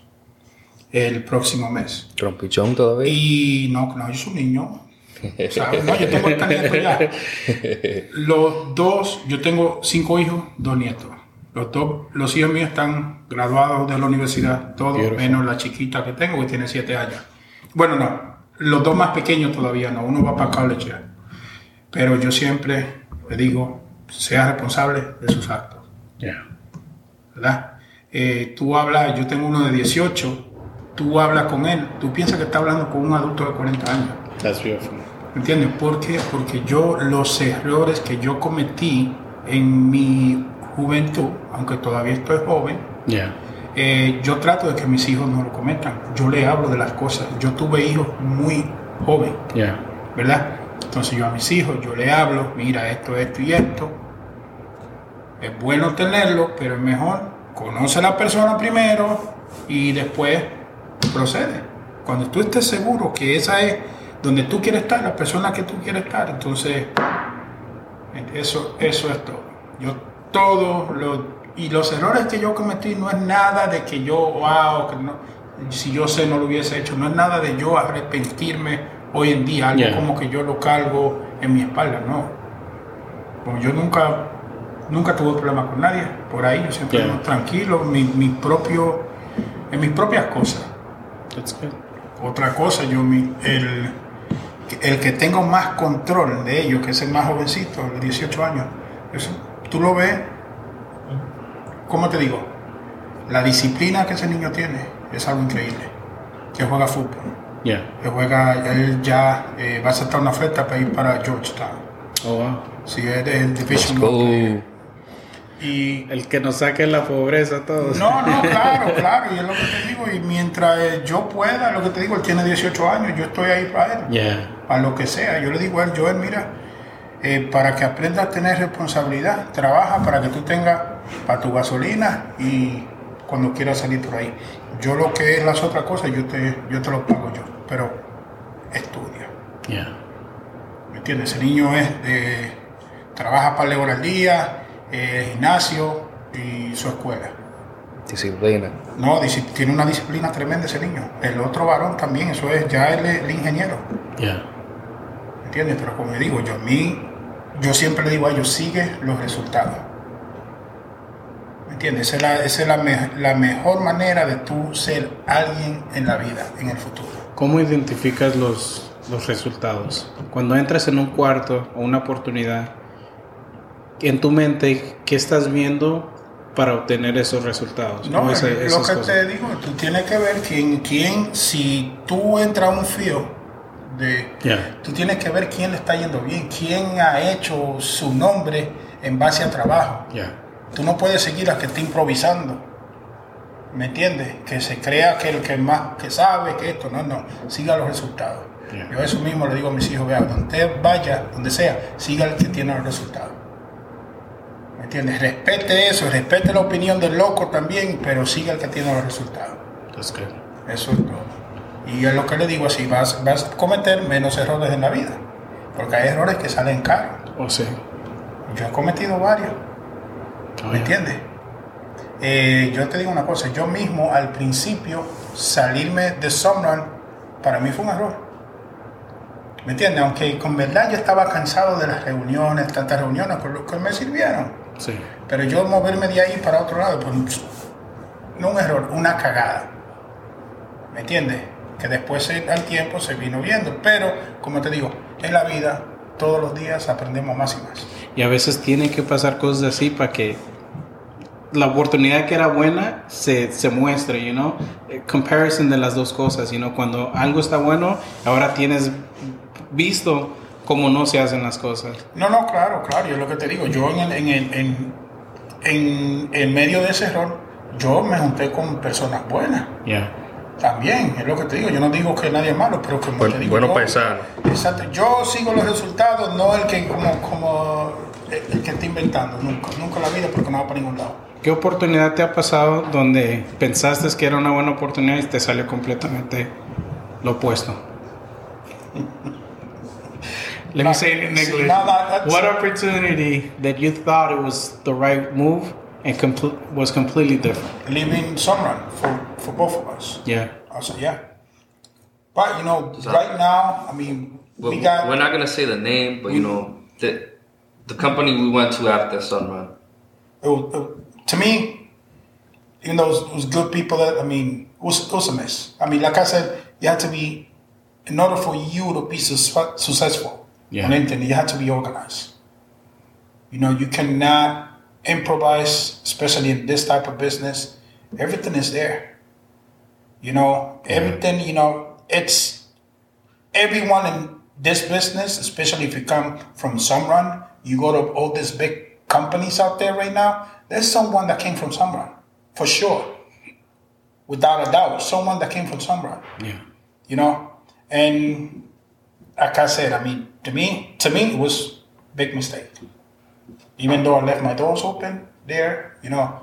el próximo mes. ¿Trompichón todavía? Y no, no, yo soy un niño. No, yo tengo el ya. Los dos, yo tengo cinco hijos, dos nietos. Los dos, los hijos míos están graduados de la universidad, todos, menos la chiquita que tengo, que tiene siete años. Bueno, no, los dos más pequeños todavía no, uno va para college ya. Pero yo siempre le digo, sea responsable de sus actos. ¿Verdad? Eh, tú hablas, yo tengo uno de 18, tú hablas con él, tú piensas que está hablando con un adulto de 40 años. That's beautiful. ¿Entiendes? ¿Por qué? Porque yo los errores que yo cometí en mi juventud, aunque todavía estoy joven, eh, yo trato de que mis hijos no lo cometan. Yo le hablo de las cosas. Yo tuve hijos muy jóvenes, ¿verdad? Entonces yo a mis hijos, yo le hablo, mira esto, esto y esto. Es bueno tenerlo, pero es mejor conoce a la persona primero y después procede. Cuando tú estés seguro que esa es donde tú quieres estar, la persona que tú quieres estar. Entonces, eso, eso es todo. Yo todo lo... Y los errores que yo cometí no es nada de que yo, wow, que no, si yo sé no lo hubiese hecho, no es nada de yo arrepentirme hoy en día, algo como que yo lo cargo en mi espalda, no. Como yo nunca, nunca tuve problemas con nadie, por ahí yo siempre tranquilo, mi, mi, propio, en mis propias cosas. Otra cosa, yo, mi, el, el que tengo más control de ellos, que es el más jovencito, de 18 años, eso, tú lo ves, ¿cómo te digo? La disciplina que ese niño tiene es algo increíble. Que juega fútbol. Que juega, él ya eh, va a aceptar una oferta para ir para Georgetown. Oh, wow. Sí, es el Division y el que nos saque la pobreza todos. No, no, claro, claro, y es lo que te digo, y mientras eh, yo pueda, lo que te digo, él tiene 18 años, yo estoy ahí para él, para lo que sea. Yo le digo a él, Joel, mira, eh, para que aprendas a tener responsabilidad, trabaja para que tú tengas para tu gasolina y cuando quieras salir por ahí. Yo lo que es las otras cosas, yo te, yo te lo pago yo, pero estudia. Yeah. ¿Me entiendes? Ese niño es de, trabaja para horas al día, eh, gimnasio y su escuela. Disciplina. No, tiene una disciplina tremenda ese niño. El otro varón también, eso es, ya él es el ingeniero. Yeah. ¿Me entiendes? Pero como digo, yo a mí, yo siempre le digo a ellos, sigue los resultados. ¿Me entiendes? Esa es, la, esa es la, me- la mejor manera de tú ser alguien en la vida, en el futuro. ¿Cómo identificas los, los resultados? Cuando entras en un cuarto o una oportunidad, en tu mente, ¿qué estás viendo para obtener esos resultados? No, O esa- lo que cosas. te digo, tú tienes que ver quién, quién, si tú entras a un fío de... Yeah. Tú tienes que ver quién le está yendo bien, quién ha hecho su nombre en base a trabajo. Yeah. Tú no puedes seguir al que está improvisando. ¿Me entiendes? Que se crea que el que más que sabe que esto, no, no. Siga los resultados. Yeah. Yo eso mismo le digo a mis hijos, vea, donde usted vaya, donde sea, siga el que tiene los resultados. ¿Me entiendes? Respete eso, respete la opinión del loco también, pero siga el que tiene los resultados. That's good. Eso es todo. Y es lo que le digo así, vas, vas a cometer menos errores en la vida. Porque hay errores que salen caros. O sea, Yo he cometido varios. oh, ¿Me yeah. entiendes? Eh, yo te digo una cosa, yo mismo al principio salirme de Sunrun para mí fue un error. ¿Me entiendes? Aunque con verdad yo estaba cansado de las reuniones, tantas reuniones por lo que me sirvieron. Sí. Pero yo moverme de ahí para otro lado, pues, no un error, una cagada. ¿Me entiendes? Que después al tiempo se vino viendo. Pero, como te digo, en la vida todos los días aprendemos más y más. Y a veces tienen que pasar cosas así para que la oportunidad que era buena se, se muestre, you know? Eh, Comparison de las dos cosas, you know? Cuando algo está bueno, ahora tienes visto cómo no se hacen las cosas. No, no, claro, claro, yo lo que te digo, yo en, el- en, el- en, en, en medio de ese error, yo me junté con personas buenas. Yeah. También, es lo que te digo, yo no digo que nadie es malo, pero como Buen- te digo, bueno yo- paisano. Exacto, yo sigo los resultados, no el que como, como el, el que está inventando, nunca, nunca la vida porque no va para ningún lado. ¿Qué oportunidad te ha pasado donde pensaste que era una buena oportunidad y te salió completamente lo opuesto? Let me say it in English. no, no, that's- What opportunity that you thought it was the right move and compl- was completely different? Leaving Sunrun for, for both of us. Yeah. I said, yeah. But, you know, So- right now, I mean, Well, we got... we're not gonna say the name, but you know the the company we went to after Sunrun. it was, it- to me, even though it was, it was good people, that I mean, it was, it was a mess. I mean, like I said, you had to be, in order for you to be sus- successful Yeah. on anything, you had to be organized. You know, you cannot improvise, especially in this type of business. Everything is there. You know, everything, you know, it's everyone in this business, especially if you come from Sunrun, you go to all these big companies out there right now, there's someone that came from Sunrun, for sure. Without a doubt, someone that came from Sunrun, Yeah. you know? And like I said, I mean, to me, to me, it was big mistake. Even though I left my doors open there, you know,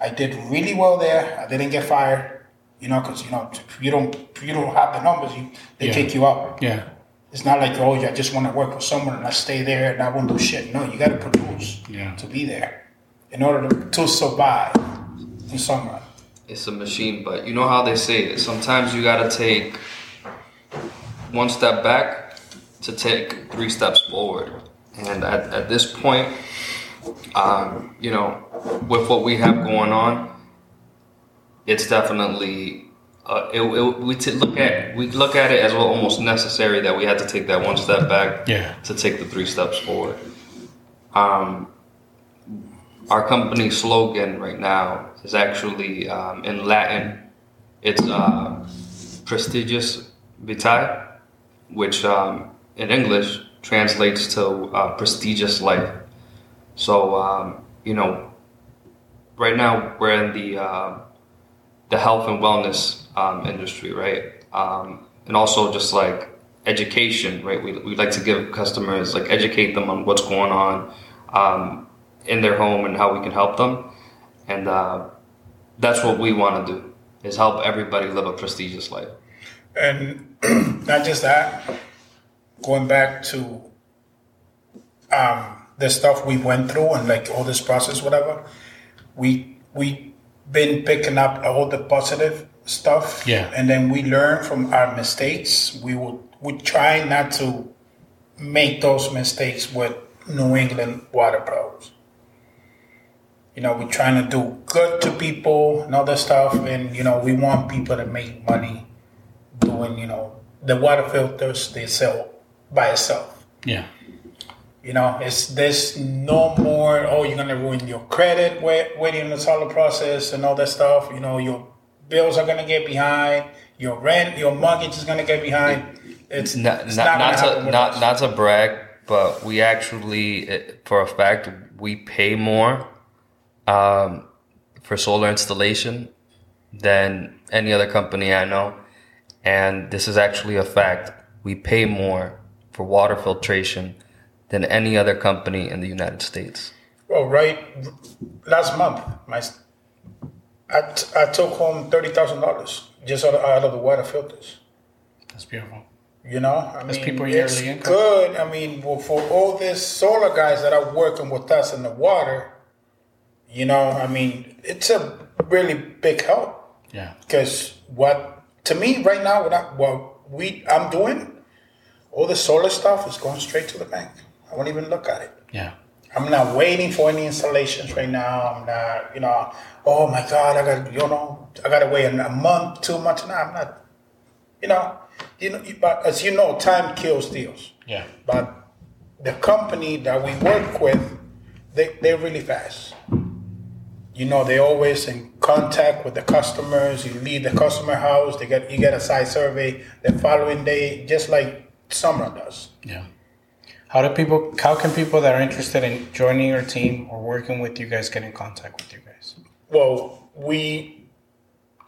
I did really well there. I didn't get fired, you know, because you know, you don't, you don't have the numbers, you they Yeah. kick you out. Yeah. It's not like, oh, yeah, I just want to work with someone and I stay there and I won't do shit. No, you got to produce Yeah. to be there in order to, to survive in Sunrun. It's a machine, but you know how they say it. Sometimes you gotta take one step back to take three steps forward. And at, at this point, um, you know, with what we have going on, it's definitely uh, it, it, we t- look at we look at it as well almost necessary that we had to take that one step back Yeah. to take the three steps forward. Um, our company slogan right now is actually um, in Latin. It's uh, prestigious vitae, which um, in English translates to uh, prestigious life. So um, you know, right now we're in the uh, the health and wellness um, industry, right? Um, and also just like education, right? We, we like to give customers like educate them on what's going on um, in their home and how we can help them. And uh, that's what we want to do is help everybody live a prestigious life. And not just that, going back to um, the stuff we went through and like all this process, whatever, we we been picking up all the positive stuff. Yeah. And then we learn from our mistakes. We would we try not to make those mistakes with New England water pros. You know, we're trying to do good to people and other stuff, and you know, we want people to make money doing, you know, the water filters they sell by itself. Yeah. You know, it's there's no more. Oh, you're gonna ruin your credit wait, waiting on the solar process and all that stuff. You know, your bills are gonna get behind. Your rent, your mortgage is gonna get behind. It's Not, it's not, not, not, to not us. not to brag, but we actually, eh, for a fact, we pay more um, for solar installation than any other company I know, and this is actually a fact. We pay more for water filtration than any other company in the United States. Well, right last month, my I, t- I took home thirty thousand dollars just out of, out of the water filters. That's beautiful. You know, I That's mean, people it's income. good. I mean, well, for all these solar guys that are working with us in the water, you know, I mean, it's a really big help Yeah. because what to me right now, what, I, what we I'm doing, all the solar stuff is going straight to the bank. I won't even look at it. Yeah. I'm not waiting for any installations right now. I'm not, you know, oh my God, I got, you know, I got to wait a month, two months. No, I'm not, you know, you know, but as you know, time kills deals. Yeah. But the company that we work with, they, they're really fast. You know, they're always in contact with the customers. You leave the customer house, they get you get a site survey the following day, just like Sunrun does. Yeah. How do people? How can people that are interested in joining your team or working with you guys get in contact with you guys? Well, we,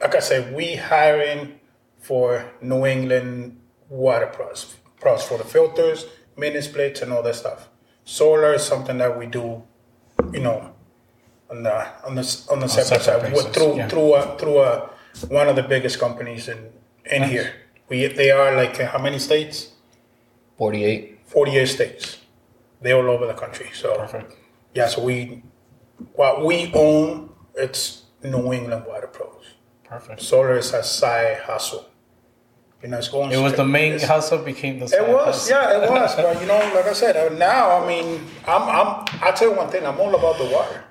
like I said, we hiring for New England water pros, pros for the filters, mini splits, and all that stuff. Solar is something that we do, you know, on the on the on the separate, separate side through yeah. through a, through a, one of the biggest companies in in here. We they are like uh, how many states? 48. Forty eight states. They're all over the country. So Perfect. yeah, so we what we own it's New England Water Pros. Perfect. Solar is a side hustle. You know, it's going. It was the main it's- hustle became the. It was, hustle. yeah, it was. But you know, like I said, uh, now I mean, I'm, I'm. I tell you one thing, I'm all about the water.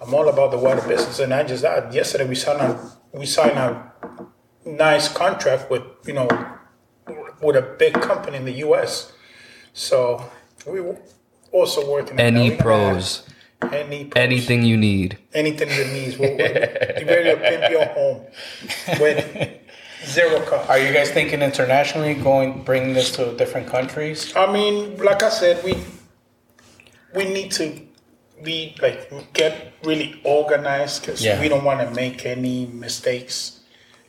I'm all about the water business, and I just uh, yesterday we signed a we signed a nice contract with you know with a big company in the U.S. So we also working. on that. Any pros, Any pros. anything you need. anything you need. We'll, we'll be ready to pimp your home with zero cost. Are you guys thinking internationally, going bringing this to different countries? I mean, like I said, we we need to be like get really organized because Yeah. we don't want to make any mistakes.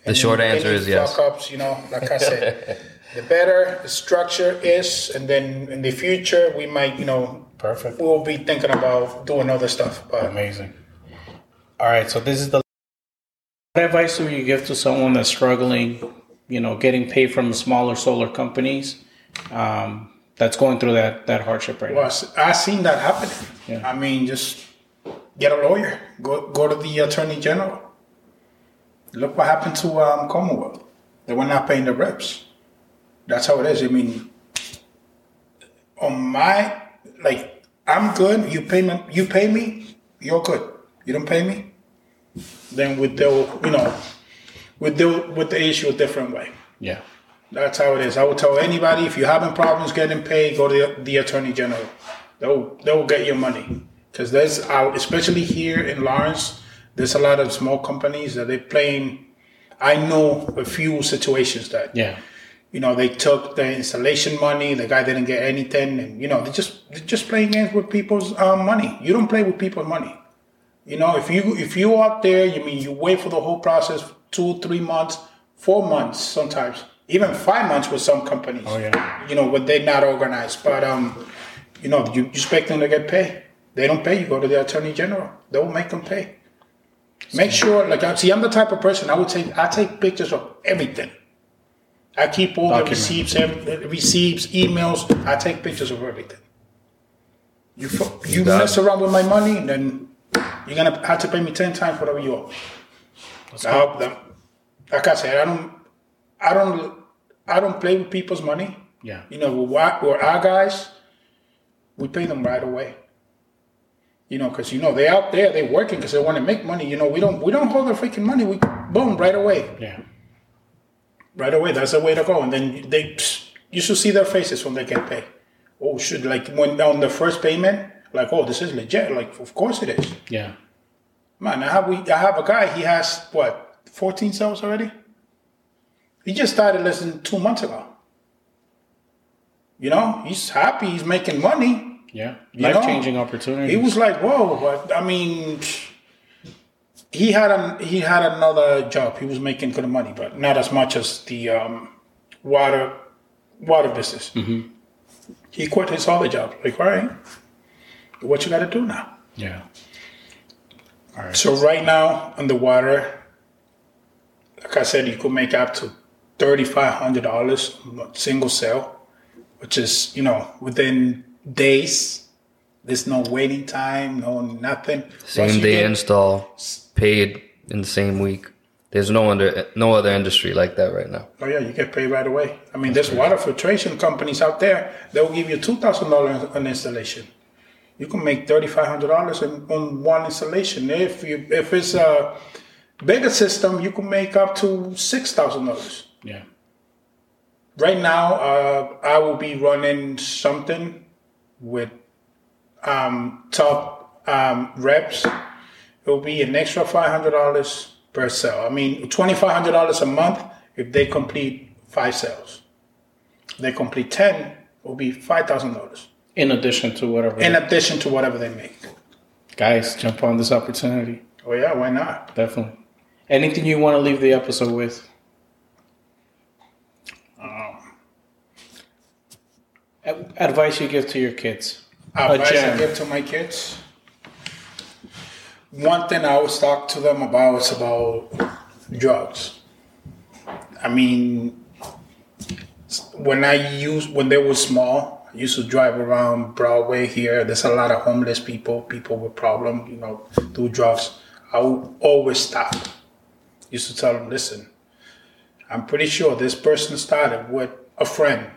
The short Any- answer any is yes. Fuck ups, you know. Like I said, the better the structure is, and then in the future we might, you know, Perfect. we'll be thinking about doing other stuff. But Amazing. All right, so this is the. What advice would you give to someone that's struggling, you know, getting paid from smaller solar companies, um, that's going through that that hardship right Well, now? I s- I seen that happen. Yeah. I mean, just get a lawyer. Go go to the attorney general. Look what happened to um, Commonwealth. They were not paying the reps. That's how it is. I mean, on my like, I'm good. You pay me. You pay me. You're good. You don't pay me. Then we deal. You know, we deal with the issue a different way. Yeah. That's how it is. I would tell anybody if you're having problems getting paid, go to the, the attorney general. They'll they'll get your money because there's uh, especially here in Lawrence, there's a lot of small companies that they're playing. I know a few situations that Yeah. You know they took the installation money, the guy didn't get anything, and you know they just they're just playing games with people's um, money. You don't play with people's money. You know, if you if you out there, you mean you wait for the whole process two, three months, four months, sometimes even five months with some companies. Oh, yeah. You know, when they're not organized, but um, you know, you, you expect them to get paid. They don't pay. You go to the attorney general. They'll make them pay. Make sure, like, I see, I'm the type of person I would take. I take pictures of everything. I keep all the receipts, receipts, emails. I take pictures of everything. You you got mess around with my money, then you're gonna have to pay me ten times whatever you owe. Now, the- like I said, I don't, I don't, I don't play with people's money. Yeah. You know, our, with our guys, we pay them right away. You know, because you know they're out there, they're working because they want to make money. You know, we don't we don't hold their freaking money. We boom right away, Yeah. Right away. That's the way to go. And then they, you should see their faces when they get paid. Oh, should like when on the first payment, like oh, this is legit. Like of course it is. Yeah. Man, I have we I have a guy. He has what fourteen sales already. He just started less than two months ago. You know, he's happy. He's making money. Yeah. Life changing opportunities. He was like, "Whoa!" But I mean, he had a he had another job. He was making good money, but not as much as the um, water water business. Mm-hmm. He quit his other job. Like, all right, what you got to do now? Yeah. All right. So right now on the water, like I said, you could make up to thirty five hundred dollars single sale, which is you know within days. There's no waiting time, no nothing. Same day get- install, paid in the same week. There's no under no other industry like that right now. Oh yeah, you get paid right away. I mean, there's water filtration companies out there. that will give you two thousand dollars on installation. You can make thirty five hundred dollars on one installation. If you if it's a bigger system, you can make up to six thousand dollars. Yeah. Right now, uh, I will be running something with um, top um, reps. It will be an extra five hundred dollars per sale. I mean, twenty five hundred dollars a month if they complete five sales. If they complete ten, it will be five thousand dollars In addition to whatever. in addition to whatever they make. Guys, jump on this opportunity. Oh yeah, why not? Definitely. Anything you want to leave the episode with? Ad- Advice you give to your kids. Advice I give to my kids. One thing I always talk to them about is about drugs. I mean, when I used when they were small, I used to drive around Broadway here. There's a lot of homeless people, people with problems, you know, do drugs. I would always stop. Used to tell them, listen, I'm pretty sure this person started with a friend.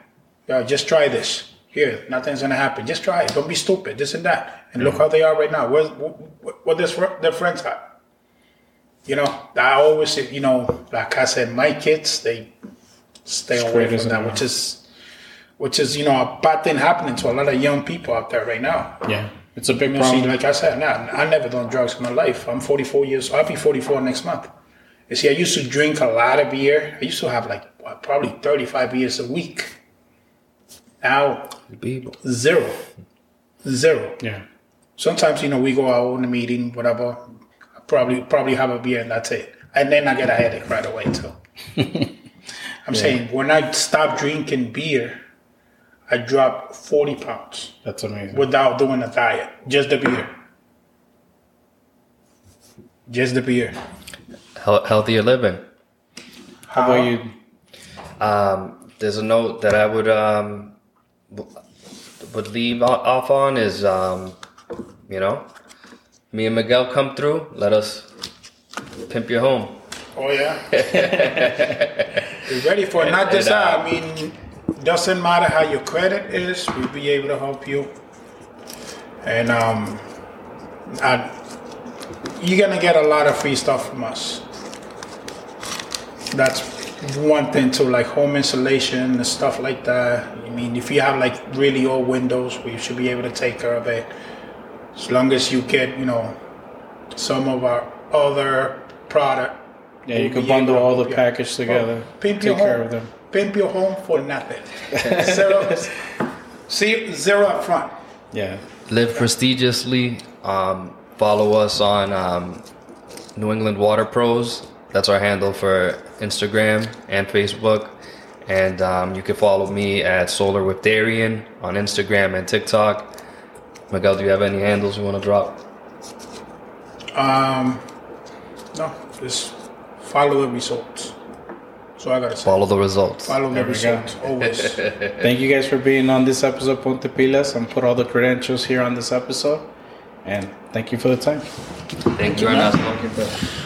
Yo, just try this. Here, nothing's gonna happen. Just try it. Don't be stupid. This and that. And look how they are right now. Where's what, what their their friends at? You know, I always, say, you know, like I said, my kids they stay away from that, which is, which is you know a bad thing happening to a lot of young people out there right now. Yeah. It's a big You know, see, problem. like I said, nah, I never done drugs in my life. I'm 44 years. I'll be 44 next month. You see, I used to drink a lot of beer. I used to have like what, probably 35 beers a week. Now People. zero, zero. Yeah. Sometimes you know we go out in a meeting, whatever. I probably probably have a beer and that's it. And then I get a headache right away too. I'm saying when I stopped drinking beer, I dropped 40 pounds That's amazing. without doing a diet. Just the beer. Just the beer. Hel- healthier living. How about you? Um, there's a note that I would um, w- would leave off on is um, you know, me and Miguel come through. Let us pimp your home. Oh yeah. We're ready for it. Not just And, uh, I mean, doesn't matter how your credit is. We'll be able to help you. And um, I, you're gonna get a lot of free stuff from us. That's one thing too, like home insulation and stuff like that. I mean, if you have like really old windows, we should be able to take care of it. As long as you get, you know, some of our other product. Yeah, you we'll can bundle all the help you. package together. Pimp Take your care of them. Pimp your home for nothing. zero, see, zero up front. Yeah. Live prestigiously. Um, follow us on um, New England Water Pros. That's our handle for Instagram and Facebook. And um, you can follow me at Solar with Darian on Instagram and TikTok. Miguel, do you have any handles you want to drop? Um, No, just follow the results. So I gotta say, Follow the results. follow the There we go. results always. Thank you guys for being on this episode of Ponte Pilas and put all the credentials here on this episode. And thank you for the time. Thank you, Ernesto. Thank you, brother.